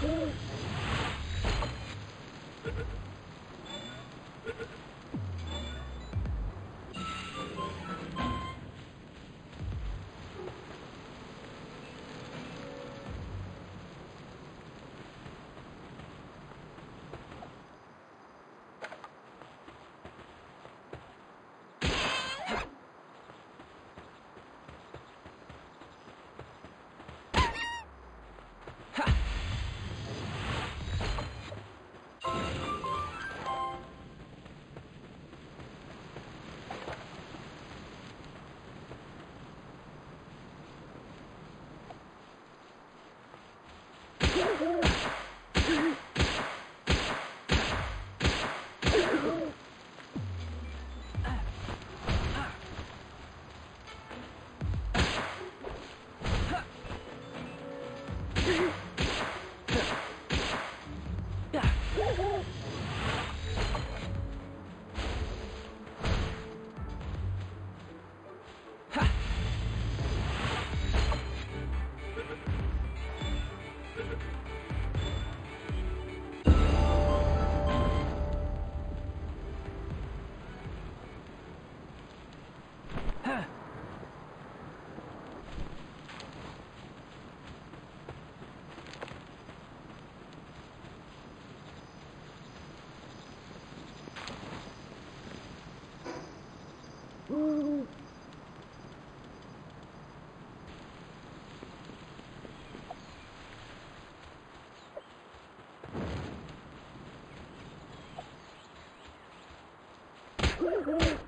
Thank you. Oh, my God.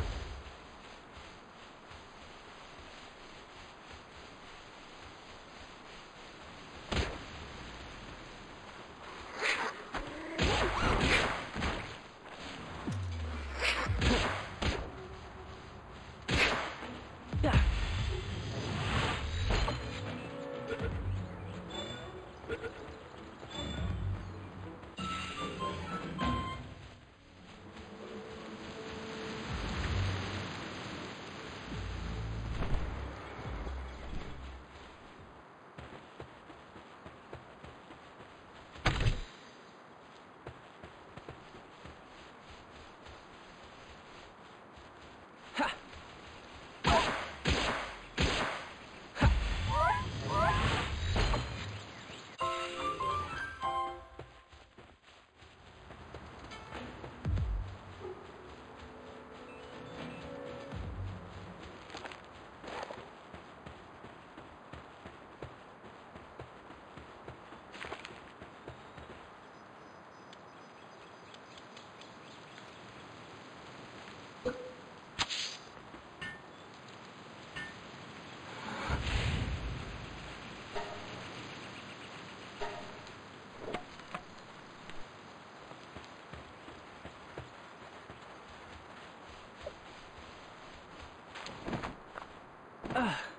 Ugh.